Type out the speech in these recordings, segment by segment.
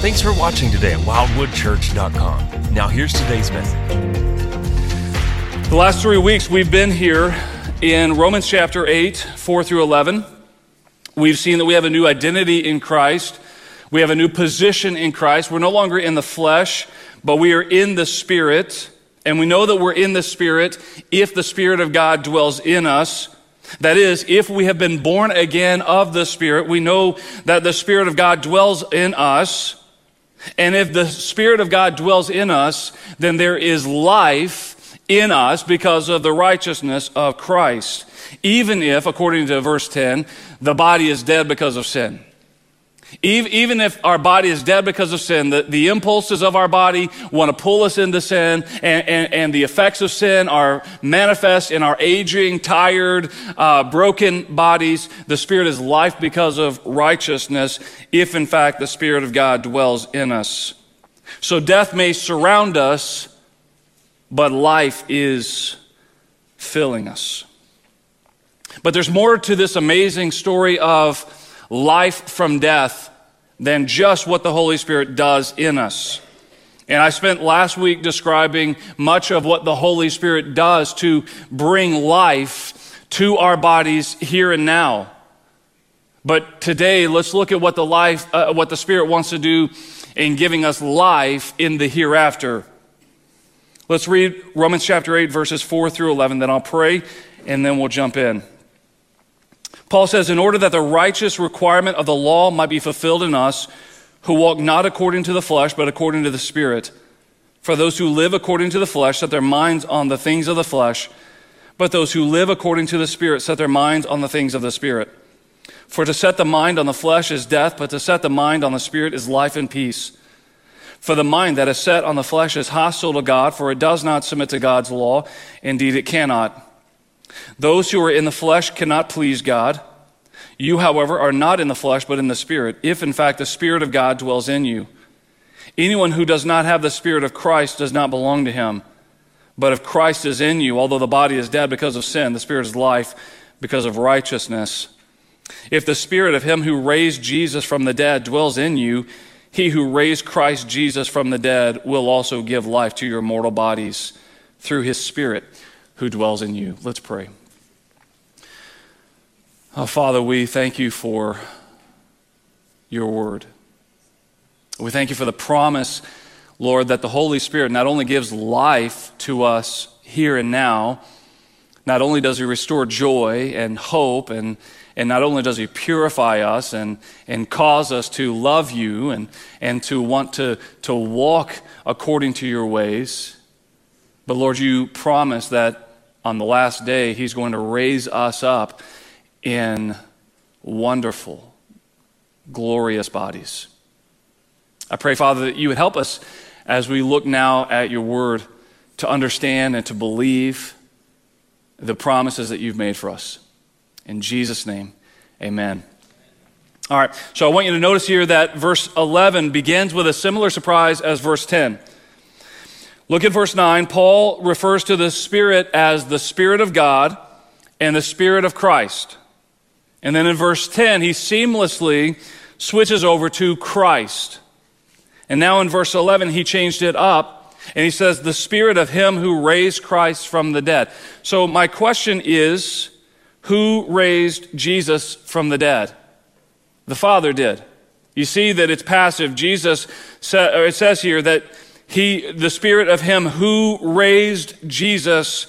Thanks for watching today at wildwoodchurch.com. Now, here's today's message. The last three weeks, we've been here in Romans chapter 8, 4 through 11. We've seen that we have a new identity in Christ. We have a new position in Christ. We're no longer in the flesh, but we are in the Spirit. And we know that we're in the Spirit if the Spirit of God dwells in us. That is, if we have been born again of the Spirit, we know that the Spirit of God dwells in us. And if the Spirit of God dwells in us, then there is life in us because of the righteousness of Christ. Even if, according to verse 10, the body is dead because of sin. Even if our body is dead because of sin, the, the impulses of our body want to pull us into sin, and, and, and the effects of sin are manifest in our aging, tired, uh, broken bodies. The Spirit is life because of righteousness, if in fact the Spirit of God dwells in us. So death may surround us, but life is filling us. But there's more to this amazing story of life from death than just what the Holy Spirit does in us. And I spent last week describing much of what the Holy Spirit does to bring life to our bodies here and now. But today, let's look at what the life, uh, what the Spirit wants to do in giving us life in the hereafter. Let's read Romans chapter 8, verses 4 through 11, then I'll pray, and then we'll jump in. Paul says, in order that the righteous requirement of the law might be fulfilled in us, who walk not according to the flesh, but according to the Spirit. For those who live according to the flesh set their minds on the things of the flesh, but those who live according to the Spirit set their minds on the things of the Spirit. For to set the mind on the flesh is death, but to set the mind on the Spirit is life and peace. For the mind that is set on the flesh is hostile to God, for it does not submit to God's law. Indeed, it cannot. Those who are in the flesh cannot please God. You, however, are not in the flesh, but in the Spirit, if in fact the Spirit of God dwells in you. Anyone who does not have the Spirit of Christ does not belong to him. But if Christ is in you, although the body is dead because of sin, the Spirit is life because of righteousness. If the Spirit of him who raised Jesus from the dead dwells in you, he who raised Christ Jesus from the dead will also give life to your mortal bodies through his Spirit who dwells in you. Let's pray. Oh, Father, we thank you for your word. We thank you for the promise, Lord, that the Holy Spirit not only gives life to us here and now, not only does he restore joy and hope, and, and not only does he purify us and, and cause us to love you and, and to want to, to walk according to your ways, but Lord, you promise that on the last day, He's going to raise us up in wonderful, glorious bodies. I pray, Father, that you would help us as we look now at your word to understand and to believe the promises that you've made for us. In Jesus' name, amen. All right, so I want you to notice here that verse 11 begins with a similar surprise as verse 10. Look at verse 9. Paul refers to the Spirit as the Spirit of God and the Spirit of Christ. And then in verse 10, he seamlessly switches over to Christ. And now in verse 11, he changed it up and he says, the Spirit of Him who raised Christ from the dead. So my question is, who raised Jesus from the dead? The Father did. You see that it's passive. Jesus, it says here that he, the spirit of him who raised Jesus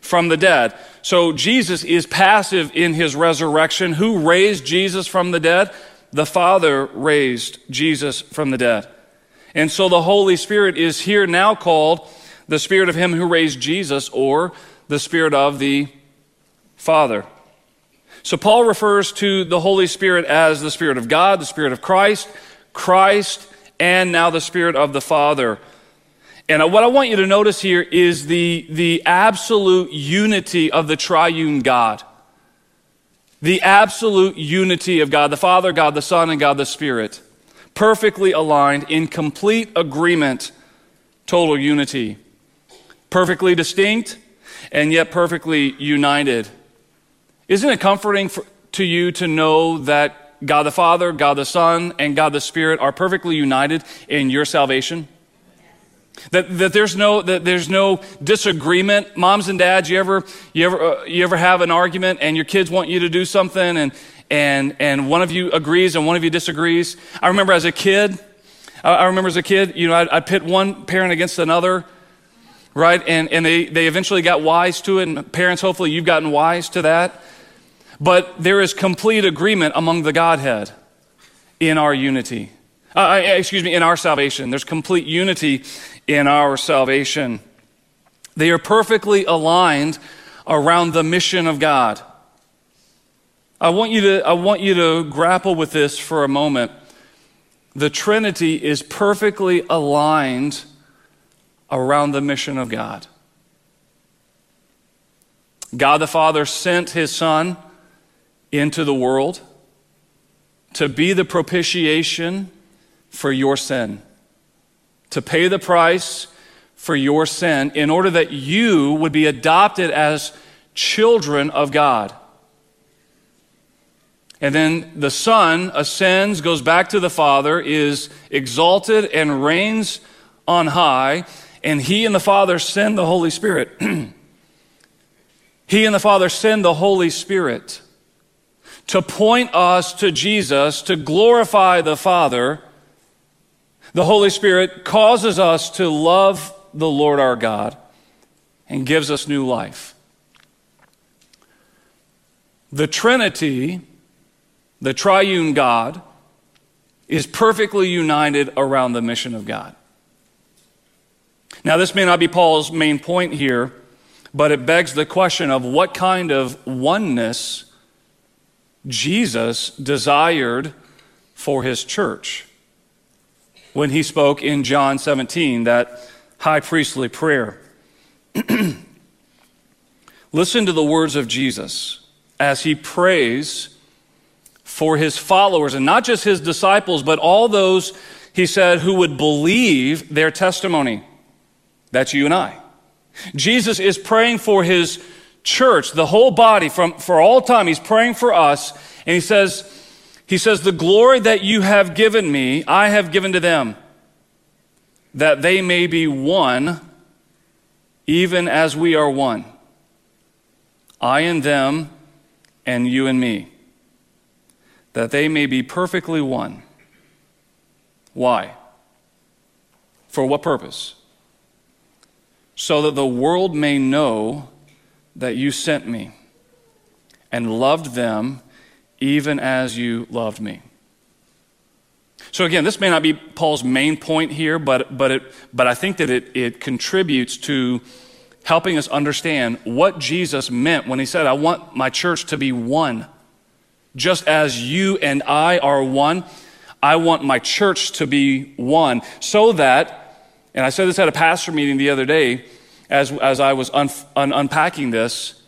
from the dead. So Jesus is passive in his resurrection. Who raised Jesus from the dead? The Father raised Jesus from the dead. And so the Holy Spirit is here now called the Spirit of him who raised Jesus or the Spirit of the Father. So Paul refers to the Holy Spirit as the Spirit of God, the Spirit of Christ, Christ, and now the Spirit of the Father. And what I want you to notice here is the, the absolute unity of the triune God. The absolute unity of God, the Father, God the Son, and God the Spirit. Perfectly aligned, in complete agreement, total unity. Perfectly distinct, and yet perfectly united. Isn't it comforting for, to you to know that God the Father, God the Son, and God the Spirit are perfectly united in your salvation? That, that there's no that there's no disagreement. Moms and dads, you ever you ever uh, you ever have an argument and your kids want you to do something and and and one of you agrees and one of you disagrees. I remember as a kid, I, I remember as a kid, you know, I, I pit one parent against another, right? And and they they eventually got wise to it. And parents, hopefully, you've gotten wise to that. But there is complete agreement among the Godhead in our unity. Uh, excuse me, in our salvation. There's complete unity in our salvation. They are perfectly aligned around the mission of God. I want you to, I want you to grapple with this for a moment. The Trinity is perfectly aligned around the mission of God. God the Father sent his Son into the world to be the propitiation for your sin to pay the price for your sin in order that you would be adopted as children of God. And then the Son ascends, goes back to the Father, is exalted, and reigns on high. And He and the Father send the Holy Spirit. he and the Father send the Holy Spirit to point us to Jesus, to glorify the Father the Holy Spirit causes us to love the Lord our God and gives us new life. The Trinity, the triune God, is perfectly united around the mission of God. Now, this may not be Paul's main point here, but it begs the question of what kind of oneness Jesus desired for his church when he spoke in John 17, that high priestly prayer. Listen to the words of Jesus as he prays for his followers, and not just his disciples, but all those, he said, who would believe their testimony. That's you and I. Jesus is praying for his church, the whole body, from, for all time. He's praying for us, and he says, he says, The glory that you have given me, I have given to them, that they may be one, even as we are one. I and them, and you and me. That they may be perfectly one. Why? For what purpose? So that the world may know that you sent me and loved them even as you loved me. So, again, this may not be Paul's main point here, but, but, it, but I think that it, it contributes to helping us understand what Jesus meant when he said, I want my church to be one. Just as you and I are one, I want my church to be one. So that, and I said this at a pastor meeting the other day as, as I was un, un, unpacking this,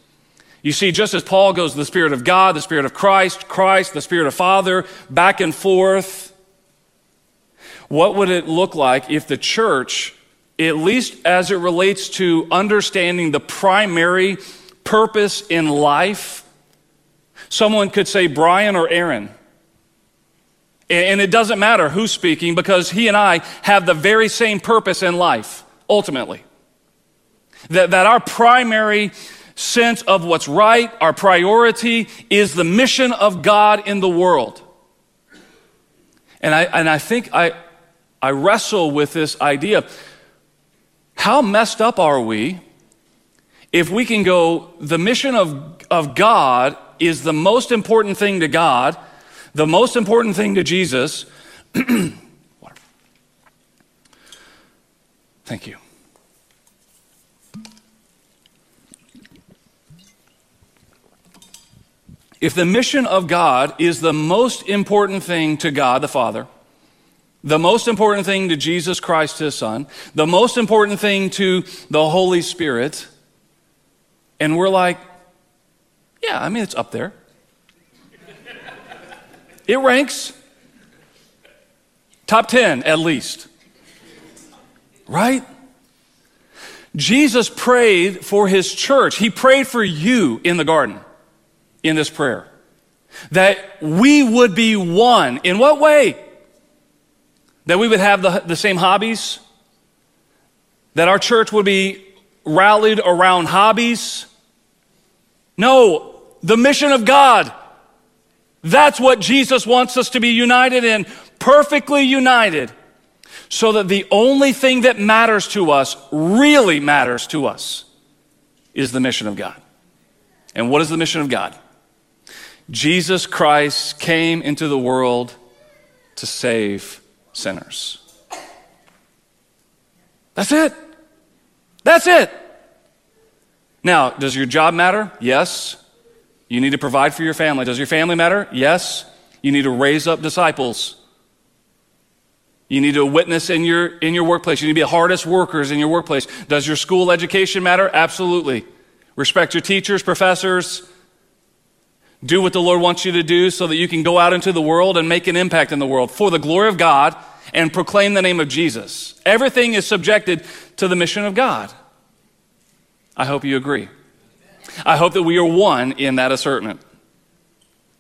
you see, just as Paul goes the Spirit of God, the Spirit of Christ, Christ, the Spirit of Father, back and forth, what would it look like if the church, at least as it relates to understanding the primary purpose in life, someone could say Brian or Aaron? And it doesn't matter who's speaking because he and I have the very same purpose in life, ultimately. That, that our primary sense of what's right, our priority, is the mission of God in the world. And I, and I think I, I wrestle with this idea. How messed up are we if we can go, the mission of, of God is the most important thing to God, the most important thing to Jesus. Thank you. If the mission of God is the most important thing to God the Father, the most important thing to Jesus Christ, his Son, the most important thing to the Holy Spirit, and we're like, yeah, I mean, it's up there. It ranks top 10 at least. Right? Jesus prayed for his church. He prayed for you in the garden in this prayer. That we would be one. In what way? That we would have the, the same hobbies? That our church would be rallied around hobbies? No, the mission of God. That's what Jesus wants us to be united in, perfectly united, so that the only thing that matters to us, really matters to us, is the mission of God. And what is the mission of God? Jesus Christ came into the world to save sinners. That's it. That's it. Now, does your job matter? Yes. You need to provide for your family. Does your family matter? Yes. You need to raise up disciples. You need to witness in your, in your workplace. You need to be the hardest workers in your workplace. Does your school education matter? Absolutely. Respect your teachers, professors. Do what the Lord wants you to do so that you can go out into the world and make an impact in the world for the glory of God and proclaim the name of Jesus. Everything is subjected to the mission of God. I hope you agree. I hope that we are one in that assertion.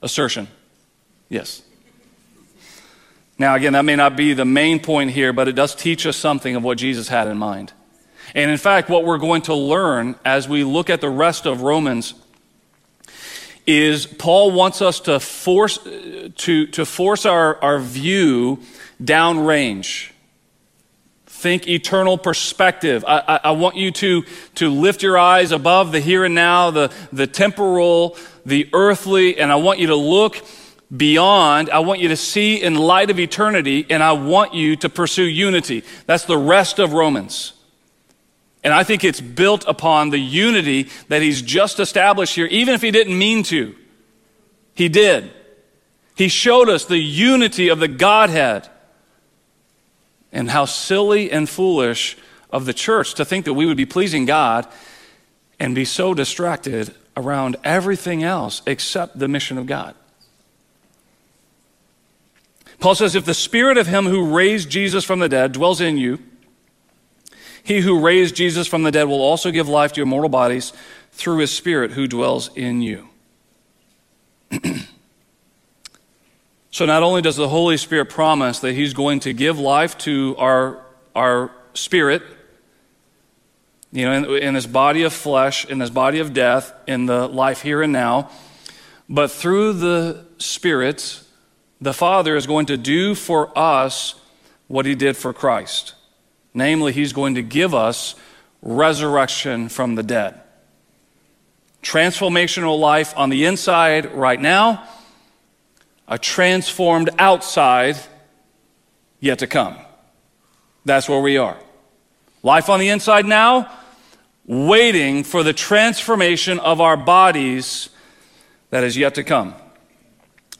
Assertion. Yes. Now, again, that may not be the main point here, but it does teach us something of what Jesus had in mind. And in fact, what we're going to learn as we look at the rest of Romans is Paul wants us to force, to, to force our, our view downrange. Think eternal perspective. I, I, I, want you to, to lift your eyes above the here and now, the, the temporal, the earthly, and I want you to look beyond. I want you to see in light of eternity, and I want you to pursue unity. That's the rest of Romans. And I think it's built upon the unity that he's just established here, even if he didn't mean to. He did. He showed us the unity of the Godhead and how silly and foolish of the church to think that we would be pleasing God and be so distracted around everything else except the mission of God. Paul says, If the spirit of him who raised Jesus from the dead dwells in you, he who raised Jesus from the dead will also give life to your mortal bodies through his spirit who dwells in you. So not only does the Holy Spirit promise that He's going to give life to our, our spirit, you know, in, in this body of flesh, in this body of death, in the life here and now, but through the Spirit, the Father is going to do for us what He did for Christ. Namely, He's going to give us resurrection from the dead. Transformational life on the inside right now a transformed outside yet to come. That's where we are. Life on the inside now, waiting for the transformation of our bodies that is yet to come.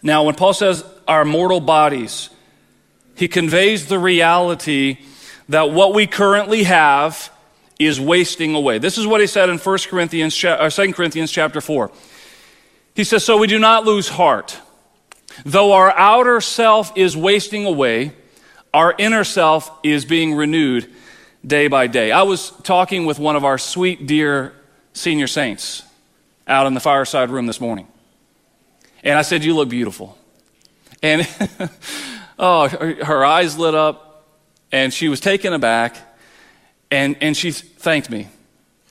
Now, when Paul says our mortal bodies, he conveys the reality that what we currently have is wasting away. This is what he said in 1 Corinthians, or 2 Corinthians chapter 4. He says, So we do not lose heart. Though our outer self is wasting away, our inner self is being renewed day by day. I was talking with one of our sweet, dear senior saints out in the fireside room this morning. And I said, You look beautiful. And oh, her, her, eyes lit up, and she was taken aback, and, and she thanked me.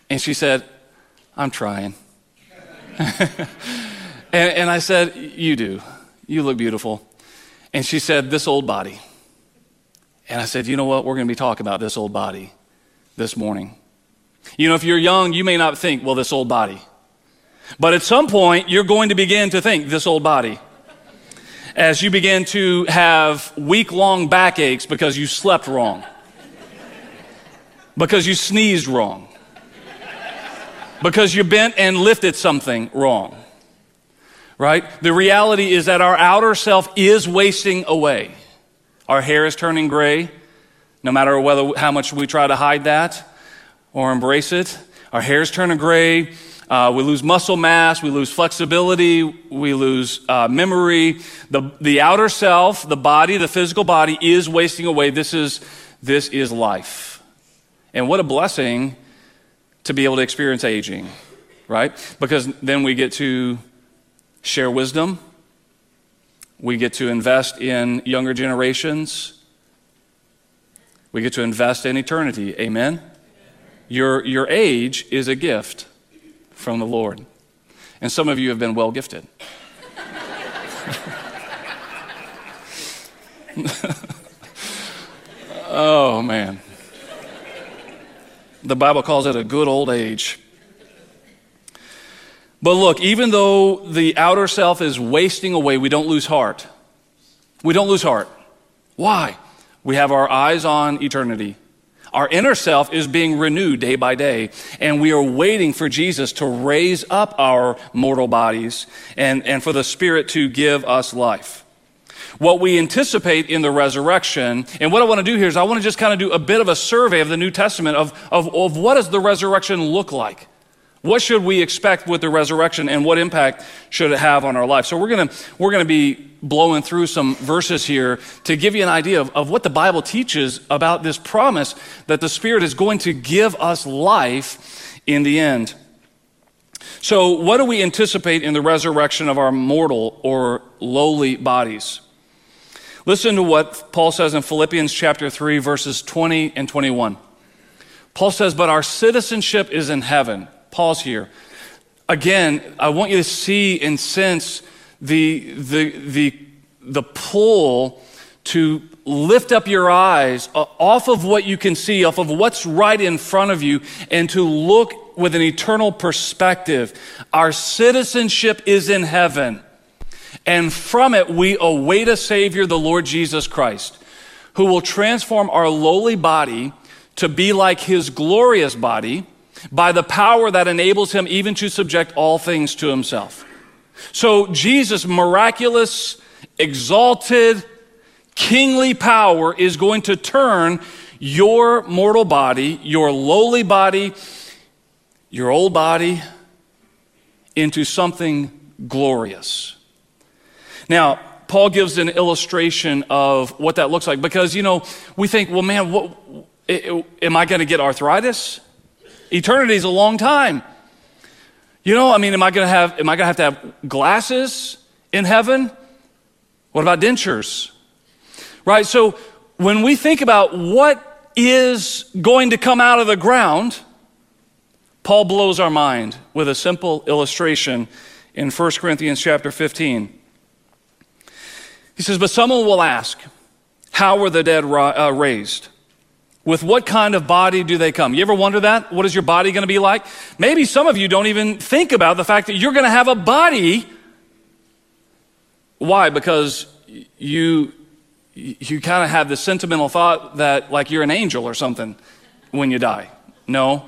And she said, I'm trying. and, and I said, You do. You look beautiful. And she said, This old body. And I said, You know what? We're going to be talking about this old body this morning. You know, if you're young, you may not think, Well, this old body. But at some point, you're going to begin to think, This old body. As you begin to have week long backaches because you slept wrong, because you sneezed wrong, because you bent and lifted something wrong right? The reality is that our outer self is wasting away. Our hair is turning gray, no matter whether how much we try to hide that or embrace it. Our hair is turning gray. Uh, we lose muscle mass, we lose flexibility, we lose uh, memory. The, the outer self, the body, the physical body is wasting away. This is, this is life. And what a blessing to be able to experience aging, right? Because then we get to share wisdom, We get to invest in younger generations. We get to invest in eternity. Amen? Your, your age is a gift from the Lord. And some of you have been well gifted. oh, man. The Bible calls it a good old age. But look, even though the outer self is wasting away, we don't lose heart. We don't lose heart. Why? We have our eyes on eternity. Our inner self is being renewed day by day, and we are waiting for Jesus to raise up our mortal bodies and, and for the Spirit to give us life. What we anticipate in the resurrection, and what I want to do here is I want to just kind of do a bit of a survey of the New Testament of, of, of what does the resurrection look like? What should we expect with the resurrection and what impact should it have on our life? So we're going to we're going to be blowing through some verses here to give you an idea of, of what the Bible teaches about this promise that the Spirit is going to give us life in the end. So, what do we anticipate in the resurrection of our mortal or lowly bodies? Listen to what Paul says in Philippians chapter 3, verses 20 and 21. Paul says, But our citizenship is in heaven Pause here. Again, I want you to see and sense the, the, the, the pull to lift up your eyes uh, off of what you can see, off of what's right in front of you, and to look with an eternal perspective. Our citizenship is in heaven, and from it we await a Savior, the Lord Jesus Christ, who will transform our lowly body to be like His glorious body by the power that enables him even to subject all things to himself. So Jesus' miraculous, exalted, kingly power is going to turn your mortal body, your lowly body, your old body into something glorious. Now, Paul gives an illustration of what that looks like because, you know, we think, well, man, what, am I going to get arthritis? Eternity is a long time. You know, I mean, am I going to have am I going to have to have glasses in heaven? What about dentures? Right? So when we think about what is going to come out of the ground, Paul blows our mind with a simple illustration in 1 Corinthians chapter 15. He says, But someone will ask, How were the dead uh, raised? With what kind of body do they come? You ever wonder that? What is your body going to be like? Maybe some of you don't even think about the fact that you're going to have a body. Why? Because you you kind of have this sentimental thought that like you're an angel or something when you die. No,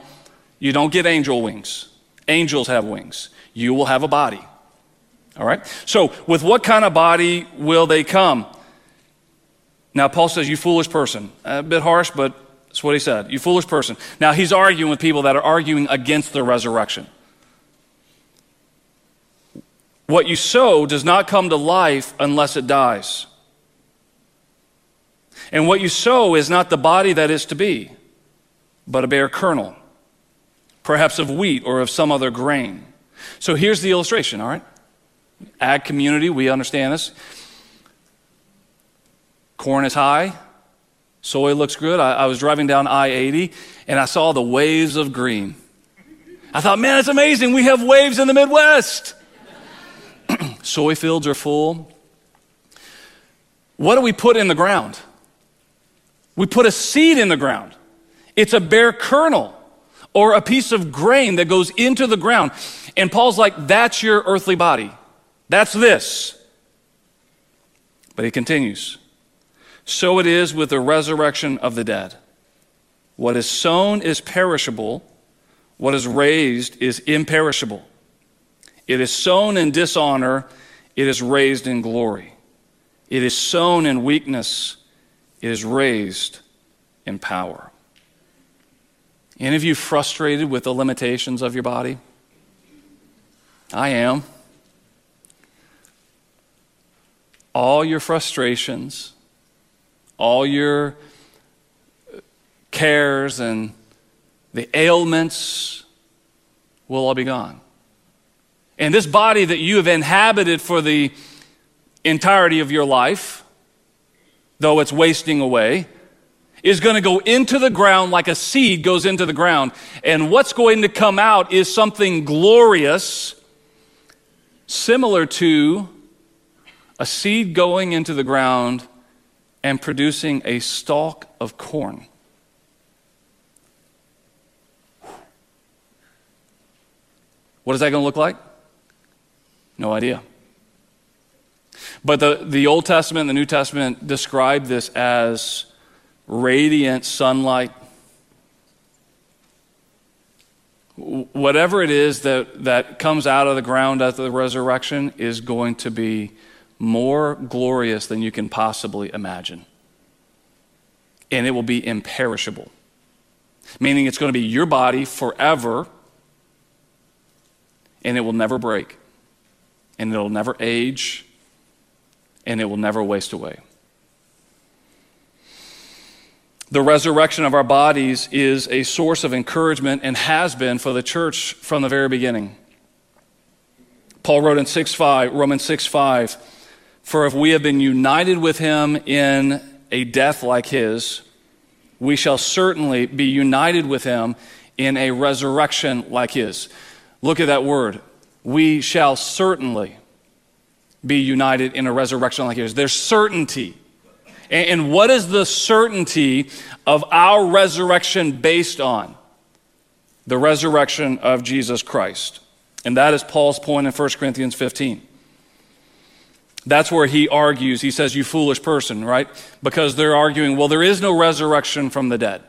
you don't get angel wings. Angels have wings. You will have a body. All right? So, with what kind of body will they come? Now, Paul says, You foolish person. A bit harsh, but that's what he said. You foolish person. Now he's arguing with people that are arguing against the resurrection. What you sow does not come to life unless it dies. And what you sow is not the body that is to be, but a bare kernel, perhaps of wheat or of some other grain. So here's the illustration, all right? Ag community, we understand this. Corn is high, Soy looks good. I, I was driving down I 80 and I saw the waves of green. I thought, man, it's amazing. We have waves in the Midwest. Soy fields are full. What do we put in the ground? We put a seed in the ground. It's a bare kernel or a piece of grain that goes into the ground. And Paul's like, that's your earthly body. That's this. But he continues so it is with the resurrection of the dead. What is sown is perishable, what is raised is imperishable. It is sown in dishonor, it is raised in glory. It is sown in weakness, it is raised in power. Any of you frustrated with the limitations of your body? I am. All your frustrations, all your cares and the ailments will all be gone. And this body that you have inhabited for the entirety of your life, though it's wasting away, is going to go into the ground like a seed goes into the ground. And what's going to come out is something glorious, similar to a seed going into the ground and producing a stalk of corn. What is that going to look like? No idea. But the, the Old Testament and the New Testament describe this as radiant sunlight. Whatever it is that, that comes out of the ground at the resurrection is going to be more glorious than you can possibly imagine. And it will be imperishable, meaning it's going to be your body forever, and it will never break, and it'll never age, and it will never waste away. The resurrection of our bodies is a source of encouragement and has been for the church from the very beginning. Paul wrote in 6 5, Romans 6 5, For if we have been united with him in a death like his, we shall certainly be united with him in a resurrection like his. Look at that word. We shall certainly be united in a resurrection like his. There's certainty. And what is the certainty of our resurrection based on? The resurrection of Jesus Christ. And that is Paul's point in 1 Corinthians 15. That's where he argues. He says, You foolish person, right? Because they're arguing, well, there is no resurrection from the dead.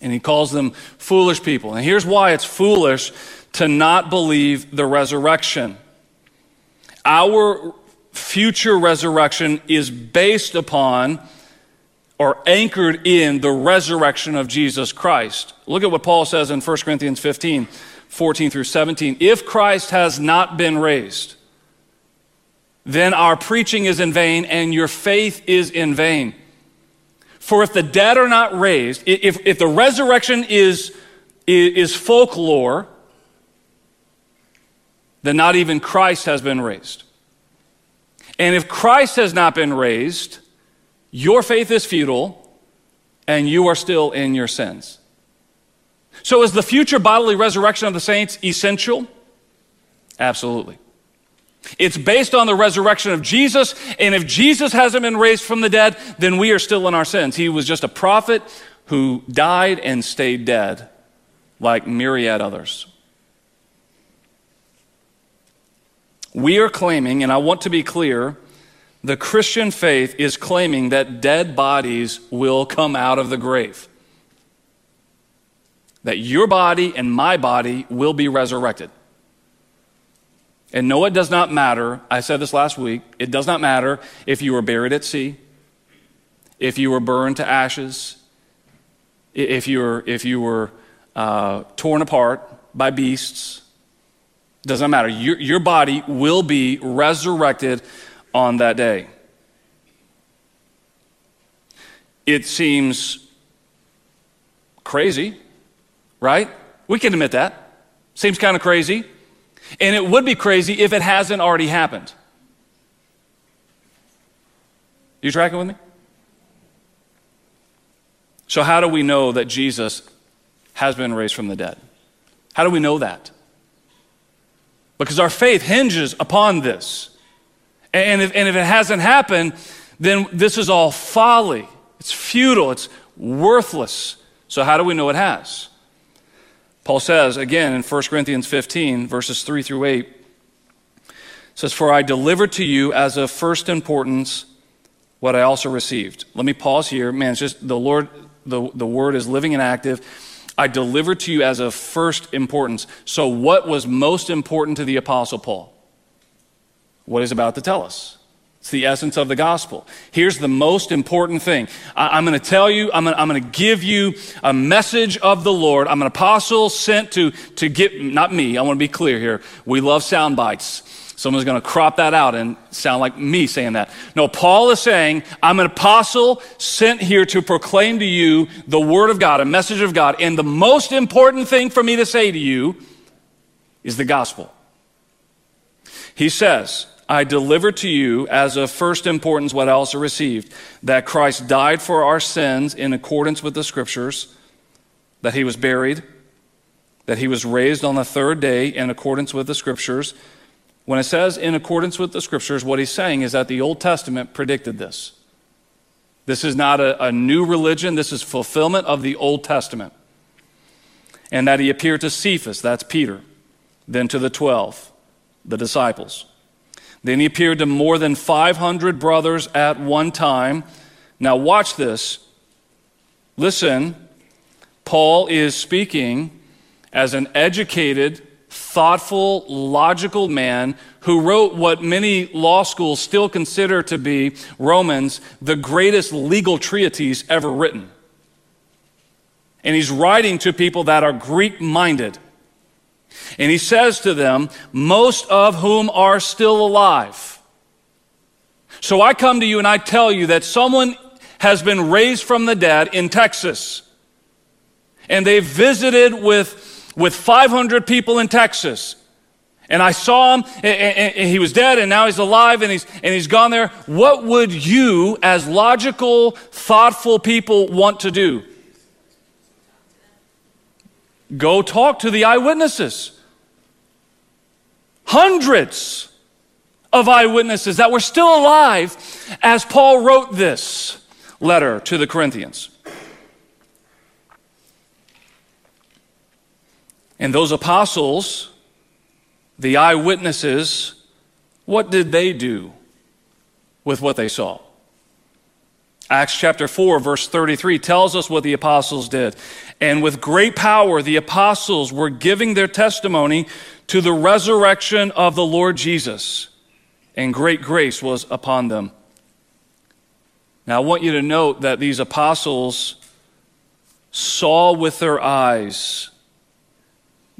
And he calls them foolish people. And here's why it's foolish to not believe the resurrection. Our future resurrection is based upon or anchored in the resurrection of Jesus Christ. Look at what Paul says in 1 Corinthians 15, 14 through 17. If Christ has not been raised, then our preaching is in vain and your faith is in vain. For if the dead are not raised, if, if the resurrection is, is folklore, then not even Christ has been raised. And if Christ has not been raised, your faith is futile and you are still in your sins. So, is the future bodily resurrection of the saints essential? Absolutely. It's based on the resurrection of Jesus, and if Jesus hasn't been raised from the dead, then we are still in our sins. He was just a prophet who died and stayed dead, like myriad others. We are claiming, and I want to be clear, the Christian faith is claiming that dead bodies will come out of the grave. That your body and my body will be resurrected. And no, it does not matter. I said this last week. It does not matter if you were buried at sea, if you were burned to ashes, if you were, if you were uh, torn apart by beasts, doesn't matter. Your, your body will be resurrected on that day. It seems crazy, right? We can admit that. Seems kind of crazy. And it would be crazy if it hasn't already happened. You tracking with me? So, how do we know that Jesus has been raised from the dead? How do we know that? because our faith hinges upon this. And if, and if it hasn't happened, then this is all folly. It's futile. It's worthless. So, how do we know it has? Paul says again in 1 Corinthians 15, verses 3 through 8, says, For I delivered to you as of first importance what I also received. Let me pause here. Man, it's just the Lord, the, the word is living and active. I delivered to you as of first importance. So, what was most important to the Apostle Paul? What he's about to tell us. It's the essence of the gospel. Here's the most important thing. I, am going to tell you, I'm going, to give you a message of the Lord. I'm an apostle sent to, to get, not me, I want to be clear here. We love sound bites. Someone's going to crop that out and sound like me saying that. No, Paul is saying, I'm an apostle sent here to proclaim to you the word of God, a message of God. And the most important thing for me to say to you is the gospel. He says, I deliver to you as of first importance what I also received that Christ died for our sins in accordance with the Scriptures, that he was buried, that he was raised on the third day in accordance with the Scriptures. When it says in accordance with the Scriptures, what he's saying is that the Old Testament predicted this. This is not a, a new religion, this is fulfillment of the Old Testament. And that he appeared to Cephas, that's Peter, then to the twelve, the disciples. Then he appeared to more than 500 brothers at one time. Now, watch this. Listen, Paul is speaking as an educated, thoughtful, logical man who wrote what many law schools still consider to be Romans, the greatest legal treatise ever written. And he's writing to people that are Greek minded. And he says to them, most of whom are still alive. So I come to you and I tell you that someone has been raised from the dead in Texas. And they visited with, with 500 people in Texas. And I saw him, and, he was dead, and now he's alive, and he's, and he's gone there. What would you, as logical, thoughtful people, want to do? Go talk to the eyewitnesses. Hundreds of eyewitnesses that were still alive as Paul wrote this letter to the Corinthians. And those apostles, the eyewitnesses, what did they do with what they saw? Acts chapter 4, verse 33 tells us what the apostles did. And with great power, the apostles were giving their testimony to the resurrection of the Lord Jesus, and great grace was upon them. Now, I want you to note that these apostles saw with their eyes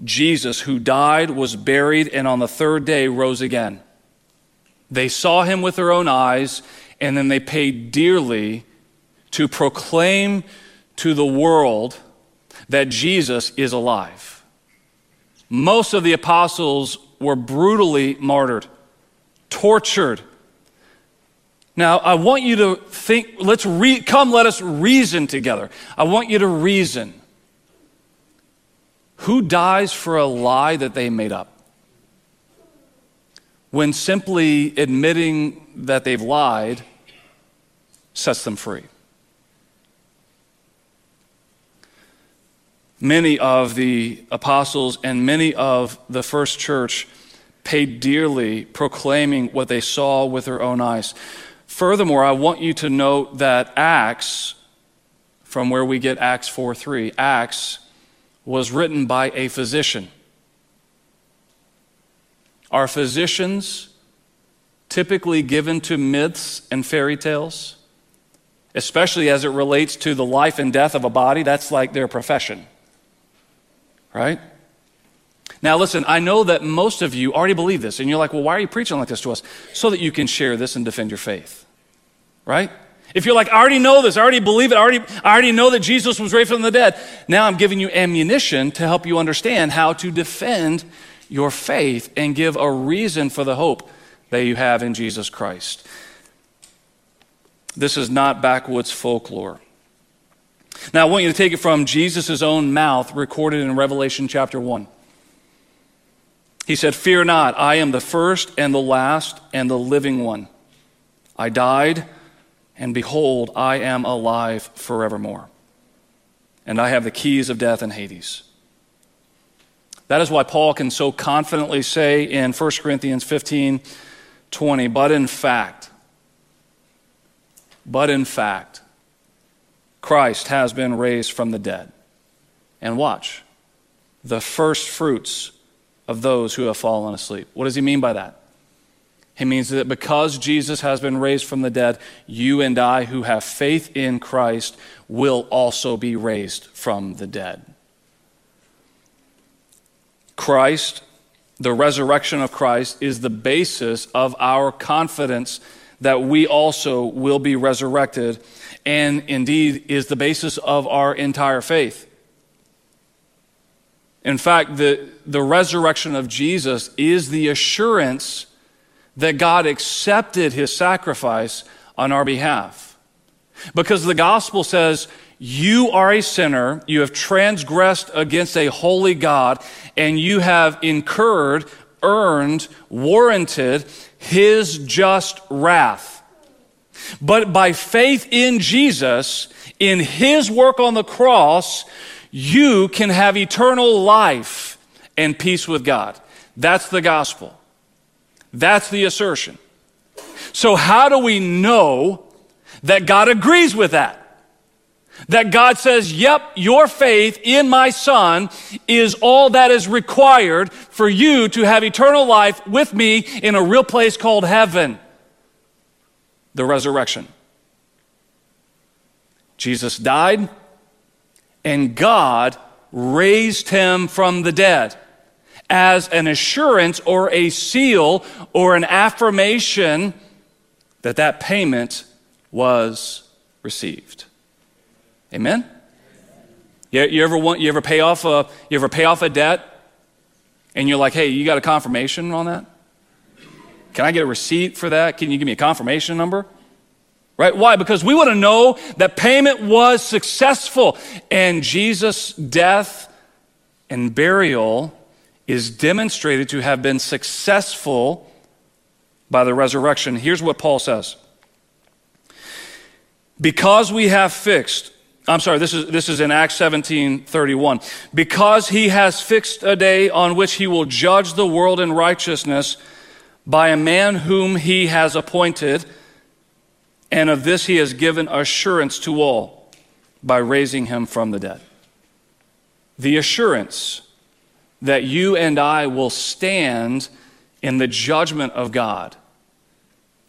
Jesus, who died, was buried, and on the third day rose again. They saw him with their own eyes, and then they paid dearly to proclaim to the world that Jesus is alive. Most of the apostles were brutally martyred, tortured. Now, I want you to think, let's re- come, let us reason together. I want you to reason. Who dies for a lie that they made up? When simply admitting that they've lied sets them free. many of the apostles and many of the first church paid dearly proclaiming what they saw with their own eyes. Furthermore, I want you to note that Acts, from where we get Acts 4 3, Acts was written by a physician. Are physicians typically given to myths and fairy tales? Especially as it relates to the life and death of a body, that's like their profession right? Now, listen, I know that most of you already believe this, and you're like, well, why are you preaching like this to us? So that you can share this and defend your faith, right? If you're like, I already know this, I already believe it, I already, I already know that Jesus was raised from the dead, now I'm giving you ammunition to help you understand how to defend your faith and give a reason for the hope that you have in Jesus Christ. This is not backwoods folklore. Now, I want you to take it from Jesus' own mouth, recorded in Revelation chapter 1. He said, Fear not, I am the first and the last and the living one. I died, and behold, I am alive forevermore. And I have the keys of death and Hades. That is why Paul can so confidently say in 1 Corinthians 15 20, but in fact, but in fact, Christ has been raised from the dead. And watch, the first fruits of those who have fallen asleep. What does he mean by that? He means that because Jesus has been raised from the dead, you and I who have faith in Christ will also be raised from the dead. Christ, the resurrection of Christ, is the basis of our confidence that we also will be resurrected and indeed is the basis of our entire faith. In fact, the, the resurrection of Jesus is the assurance that God accepted his sacrifice on our behalf. Because the gospel says, you are a sinner, you have transgressed against a holy God, and you have incurred, earned, warranted his just wrath. But by faith in Jesus, in his work on the cross, you can have eternal life and peace with God. That's the gospel. That's the assertion. So, how do we know that God agrees with that? That God says, yep, your faith in my son is all that is required for you to have eternal life with me in a real place called heaven. The resurrection. Jesus died, and God raised him from the dead as an assurance or a seal or an affirmation that that payment was received. Amen? You, you, ever want, you ever pay off a, you ever pay off a debt and you're like, hey, you got a confirmation on that? Can I get a receipt for that? Can you give me a confirmation number? Right? Why? Because we want to know that payment was successful and Jesus' death and burial is demonstrated to have been successful by the resurrection. Here's what Paul says. Because we have fixed I'm sorry, this is, this is in Acts 17 31. Because he has fixed a day on which he will judge the world in righteousness by a man whom he has appointed, and of this he has given assurance to all by raising him from the dead. The assurance that you and I will stand in the judgment of God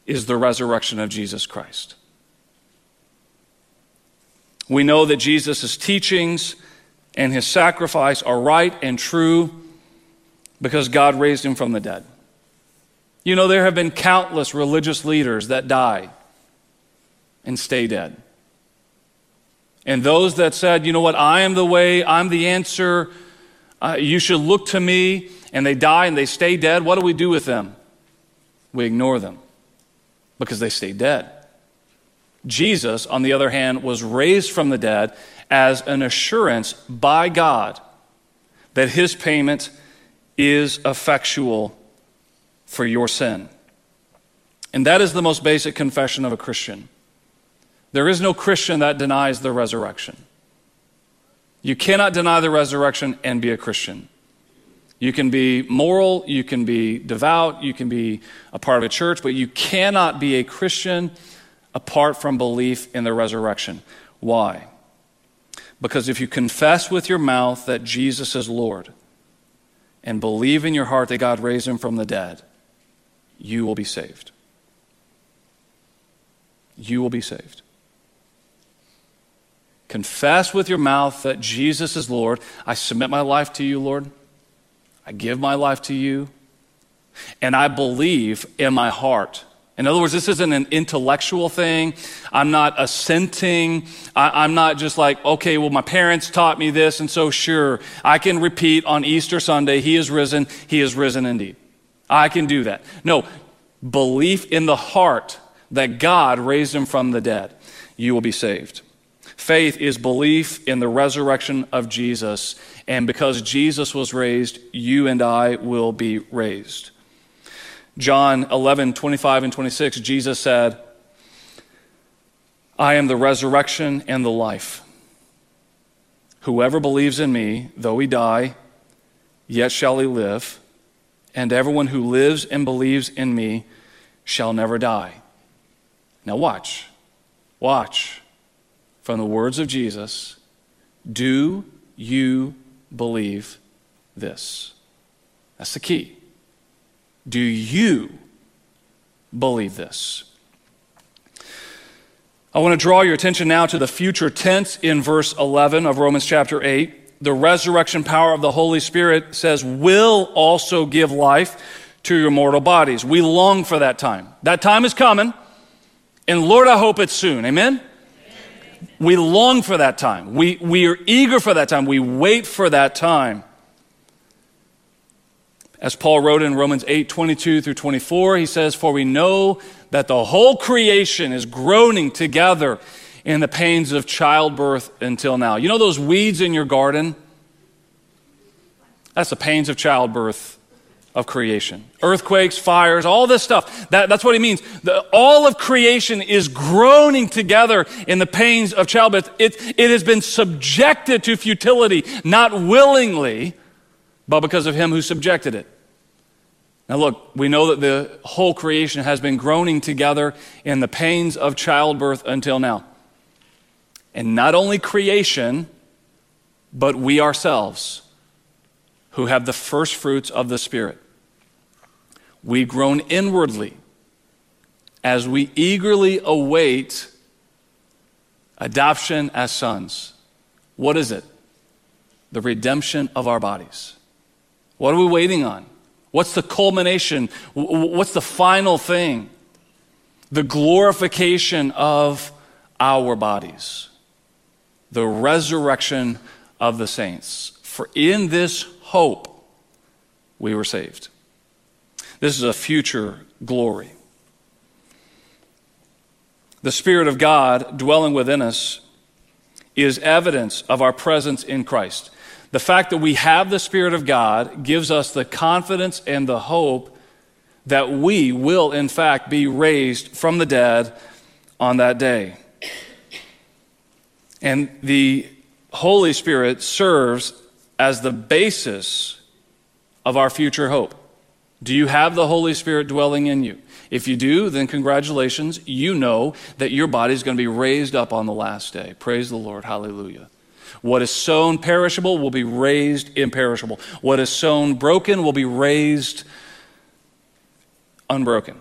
is the resurrection of Jesus Christ. We know that Jesus' teachings and his sacrifice are right and true because God raised him from the dead. You know, there have been countless religious leaders that die and stay dead. And those that said, you know what, I am the way, I'm the answer, uh, you should look to me, and they die and they stay dead, what do we do with them? We ignore them because they stay dead. Jesus, on the other hand, was raised from the dead as an assurance by God that his payment is effectual for your sin. And that is the most basic confession of a Christian. There is no Christian that denies the resurrection. You cannot deny the resurrection and be a Christian. You can be moral, you can be devout, you can be a part of a church, but you cannot be a Christian apart from belief in the resurrection. Why? Because if you confess with your mouth that Jesus is Lord and believe in your heart that God raised him from the dead, you will be saved. You will be saved. Confess with your mouth that Jesus is Lord. I submit my life to you, Lord. I give my life to you. And I believe in my heart in other words, this isn't an intellectual thing. I'm not assenting. I, am not just like, okay, well, my parents taught me this, and so sure, I can repeat on Easter Sunday, He is risen, He is risen indeed. I can do that. No, belief in the heart that God raised Him from the dead, you will be saved. Faith is belief in the resurrection of Jesus, and because Jesus was raised, you and I will be raised. John 11, 25 and 26, Jesus said, I am the resurrection and the life. Whoever believes in me, though he die, yet shall he live. And everyone who lives and believes in me shall never die. Now, watch. Watch. From the words of Jesus Do you believe this? That's the key. Do you believe this? I want to draw your attention now to the future tense in verse 11 of Romans chapter 8. The resurrection power of the Holy Spirit says, will also give life to your mortal bodies. We long for that time. That time is coming, and Lord, I hope it's soon. Amen? We long for that time. We, we are eager for that time. We wait for that time. As Paul wrote in Romans 8 22 through 24, he says, For we know that the whole creation is groaning together in the pains of childbirth until now. You know those weeds in your garden? That's the pains of childbirth of creation. Earthquakes, fires, all this stuff. That, that's what he means. The, all of creation is groaning together in the pains of childbirth. It, it has been subjected to futility, not willingly, but because of him who subjected it. Now, look, we know that the whole creation has been groaning together in the pains of childbirth until now. And not only creation, but we ourselves who have the first fruits of the Spirit. We groan inwardly as we eagerly await adoption as sons. What is it? The redemption of our bodies. What are we waiting on? What's the culmination? What's the final thing? The glorification of our bodies, the resurrection of the saints. For in this hope we were saved. This is a future glory. The Spirit of God dwelling within us is evidence of our presence in Christ. The fact that we have the Spirit of God gives us the confidence and the hope that we will, in fact, be raised from the dead on that day. And the Holy Spirit serves as the basis of our future hope. Do you have the Holy Spirit dwelling in you? If you do, then congratulations. You know that your body is going to be raised up on the last day. Praise the Lord. Hallelujah. What is sown perishable will be raised imperishable. What is sown broken will be raised unbroken.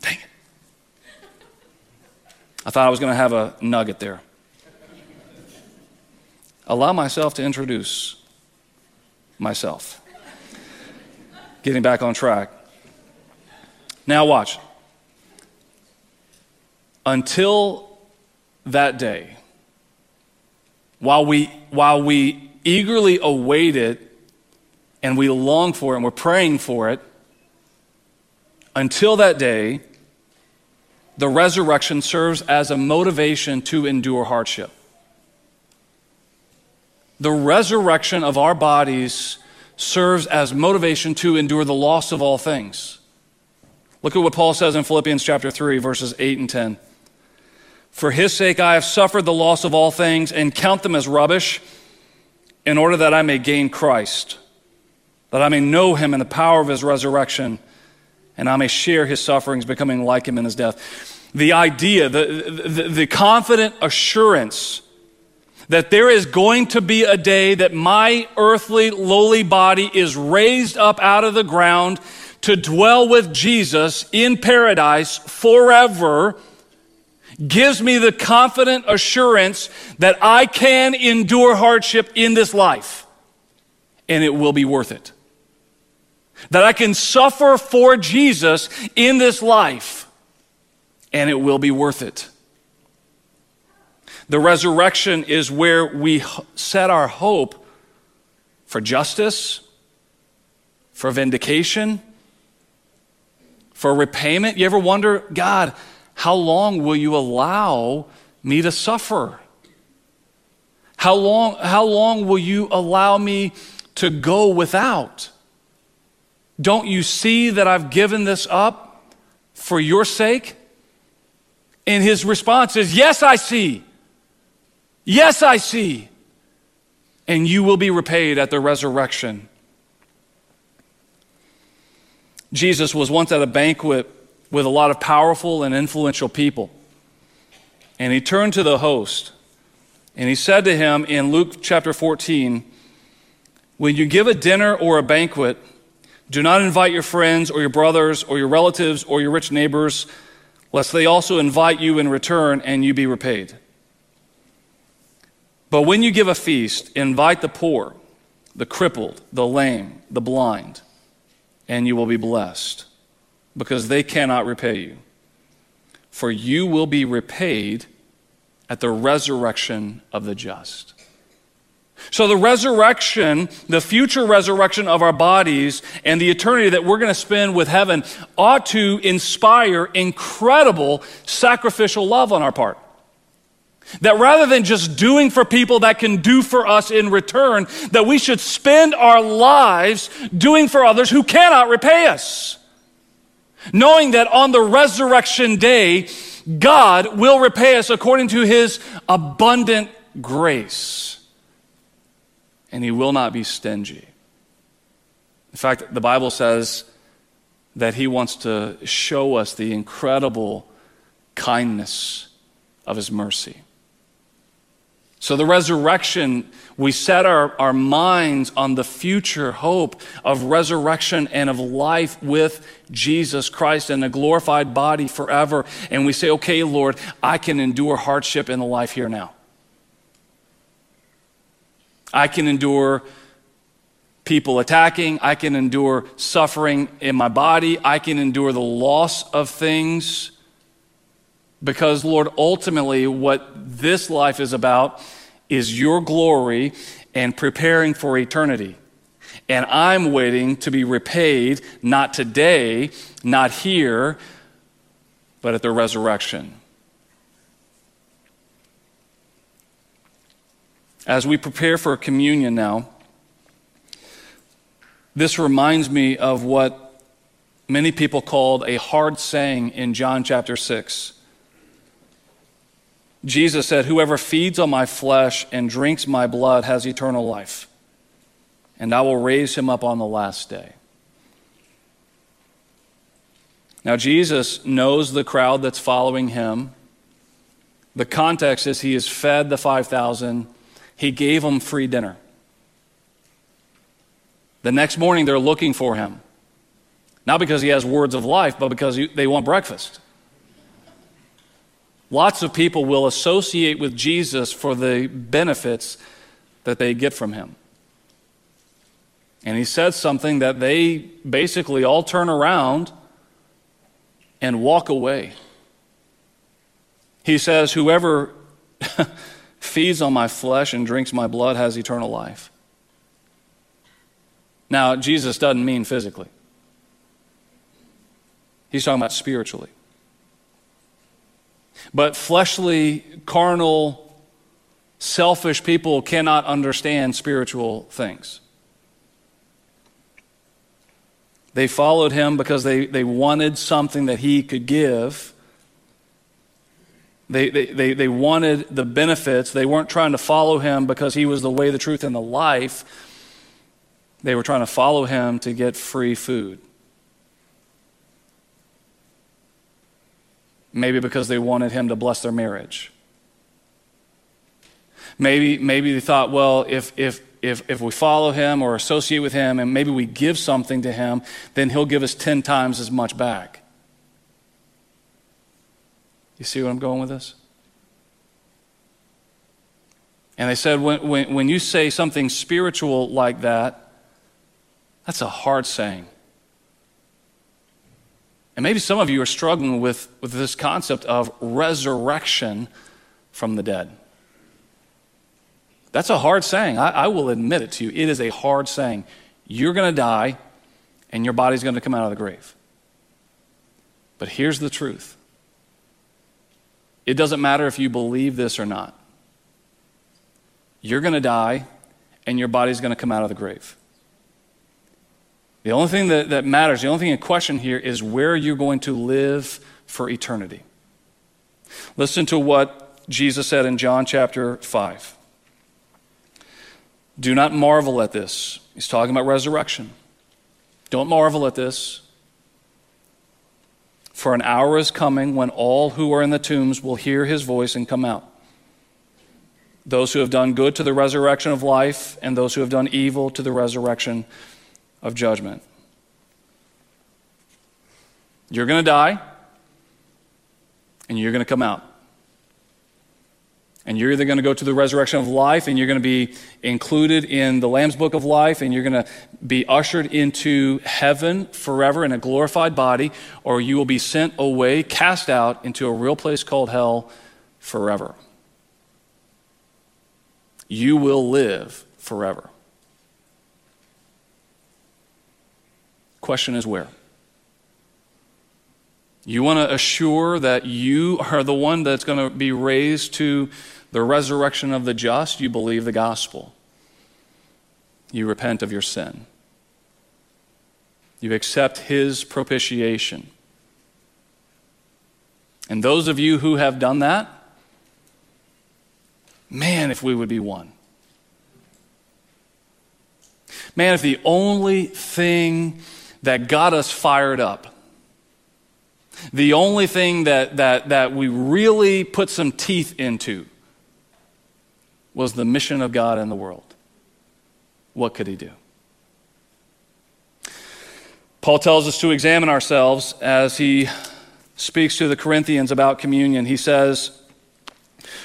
Dang it. I thought I was going to have a nugget there. Allow myself to introduce myself. Getting back on track. Now, watch. Until that day, while we, while we eagerly await it and we long for it and we're praying for it, until that day, the resurrection serves as a motivation to endure hardship the resurrection of our bodies serves as motivation to endure the loss of all things. Look at what Paul says in Philippians chapter 3, verses 8 and 10. For his sake I have suffered the loss of all things and count them as rubbish in order that I may gain Christ, that I may know him in the power of his resurrection, and I may share his sufferings, becoming like him in his death. The idea, the, the, the confident assurance that there is going to be a day that my earthly, lowly body is raised up out of the ground to dwell with Jesus in paradise forever gives me the confident assurance that I can endure hardship in this life and it will be worth it. That I can suffer for Jesus in this life and it will be worth it. The resurrection is where we set our hope for justice, for vindication, for repayment. You ever wonder, God, how long will you allow me to suffer? How long, how long will you allow me to go without? Don't you see that I've given this up for your sake? And his response is, Yes, I see. Yes, I see. And you will be repaid at the resurrection. Jesus was once at a banquet with a lot of powerful and influential people. And he turned to the host and he said to him in Luke chapter 14 When you give a dinner or a banquet, do not invite your friends or your brothers or your relatives or your rich neighbors, lest they also invite you in return and you be repaid. But when you give a feast, invite the poor, the crippled, the lame, the blind, and you will be blessed, because they cannot repay you. For you will be repaid at the resurrection of the just. So, the resurrection, the future resurrection of our bodies, and the eternity that we're going to spend with heaven ought to inspire incredible sacrificial love on our part. That rather than just doing for people that can do for us in return, that we should spend our lives doing for others who cannot repay us. Knowing that on the resurrection day, God will repay us according to his abundant grace. And he will not be stingy. In fact, the Bible says that he wants to show us the incredible kindness of his mercy. So, the resurrection, we set our, our minds on the future hope of resurrection and of life with Jesus Christ in a glorified body forever. And we say, okay, Lord, I can endure hardship in the life here now. I can endure people attacking. I can endure suffering in my body. I can endure the loss of things. Because, Lord, ultimately, what this life is about is your glory and preparing for eternity. And I'm waiting to be repaid, not today, not here, but at the resurrection. As we prepare for communion now, this reminds me of what many people called a hard saying in John chapter 6. Jesus said, Whoever feeds on my flesh and drinks my blood has eternal life, and I will raise him up on the last day. Now, Jesus knows the crowd that's following him. The context is he has fed the 5,000, he gave them free dinner. The next morning, they're looking for him. Not because he has words of life, but because they want breakfast. Lots of people will associate with Jesus for the benefits that they get from him. And he says something that they basically all turn around and walk away. He says, Whoever feeds on my flesh and drinks my blood has eternal life. Now, Jesus doesn't mean physically, he's talking about spiritually. But fleshly, carnal, selfish people cannot understand spiritual things. They followed him because they, they wanted something that he could give. They, they, they, they wanted the benefits. They weren't trying to follow him because he was the way, the truth, and the life. They were trying to follow him to get free food. Maybe because they wanted him to bless their marriage. Maybe, maybe they thought, well, if, if, if, if we follow him or associate with him and maybe we give something to him, then he'll give us 10 times as much back. You see what I'm going with this? And they said, when, when, when you say something spiritual like that, that's a hard saying. And maybe some of you are struggling with, with this concept of resurrection from the dead. That's a hard saying. I, I will admit it to you. It is a hard saying. You're going to die, and your body's going to come out of the grave. But here's the truth it doesn't matter if you believe this or not. You're going to die, and your body's going to come out of the grave. The only thing that, that matters, the only thing in question here is where you're going to live for eternity. Listen to what Jesus said in John chapter 5. Do not marvel at this. He's talking about resurrection. Don't marvel at this. For an hour is coming when all who are in the tombs will hear his voice and come out. Those who have done good to the resurrection of life, and those who have done evil to the resurrection of judgment. You're going to die, and you're going to come out. And you're either going to go to the resurrection of life, and you're going to be included in the Lamb's Book of Life, and you're going to be ushered into heaven forever in a glorified body, or you will be sent away, cast out into a real place called hell forever. You will live forever. Question is where? You want to assure that you are the one that's going to be raised to the resurrection of the just? You believe the gospel. You repent of your sin. You accept his propitiation. And those of you who have done that, man, if we would be one. Man, if the only thing that got us fired up the only thing that, that, that we really put some teeth into was the mission of God in the world. What could he do? Paul tells us to examine ourselves as he speaks to the Corinthians about communion. He says,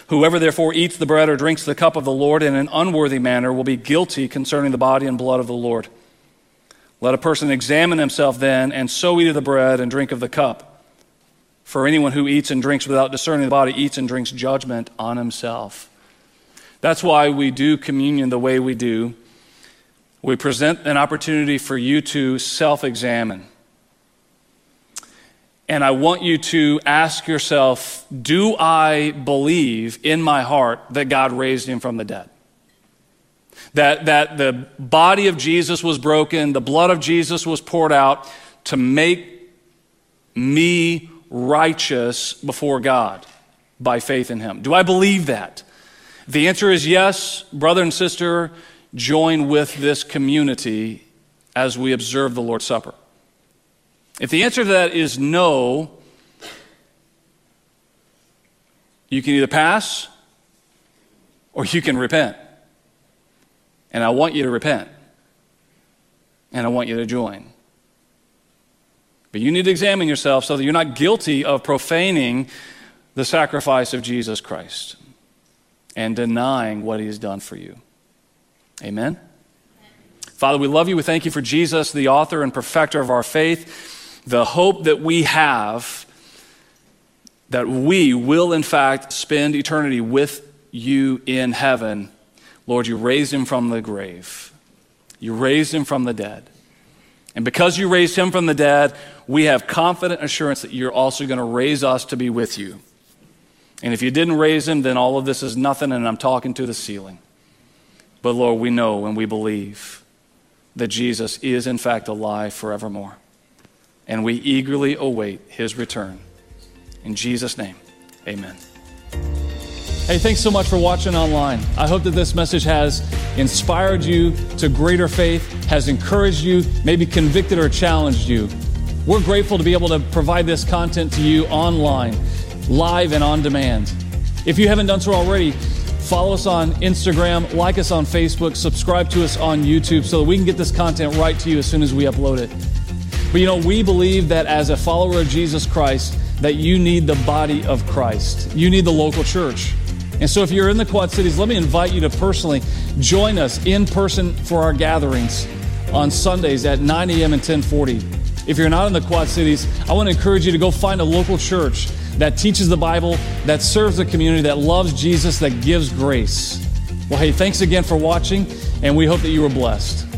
Whoever therefore eats the bread or drinks the cup of the Lord in an unworthy manner will be guilty concerning the body and blood of the Lord. Let a person examine himself then, and so eat of the bread and drink of the cup. For anyone who eats and drinks without discerning the body eats and drinks judgment on himself. That's why we do communion the way we do. We present an opportunity for you to self examine. And I want you to ask yourself Do I believe in my heart that God raised him from the dead? That, that the body of Jesus was broken, the blood of Jesus was poured out to make me righteous before God by faith in Him. Do I believe that? The answer is yes, brother and sister, join with this community as we observe the Lord's Supper. If the answer to that is no, you can either pass or you can repent. And I want you to repent. And I want you to join. But you need to examine yourself so that you're not guilty of profaning the sacrifice of Jesus Christ and denying what he has done for you. Amen? Father, we love you. We thank you for Jesus, the author and perfecter of our faith, the hope that we have that we will, in fact, spend eternity with you in heaven. Lord, you raised him from the grave, you raised him from the dead. And because you raised him from the dead, we have confident assurance that you're also going to raise us to be with you. And if you didn't raise him, then all of this is nothing, and I'm talking to the ceiling. But Lord, we know and we believe that Jesus is, in fact, alive forevermore. And we eagerly await his return. In Jesus' name, amen. Hey, thanks so much for watching online. I hope that this message has inspired you to greater faith, has encouraged you, maybe convicted or challenged you. We're grateful to be able to provide this content to you online, live and on demand. If you haven't done so already, follow us on Instagram, like us on Facebook, subscribe to us on YouTube so that we can get this content right to you as soon as we upload it. But you know, we believe that as a follower of Jesus Christ, that you need the body of Christ. You need the local church. And so, if you're in the Quad Cities, let me invite you to personally join us in person for our gatherings on Sundays at 9 a.m. and 1040. If you're not in the Quad Cities, I want to encourage you to go find a local church that teaches the Bible, that serves the community, that loves Jesus, that gives grace. Well, hey, thanks again for watching, and we hope that you were blessed.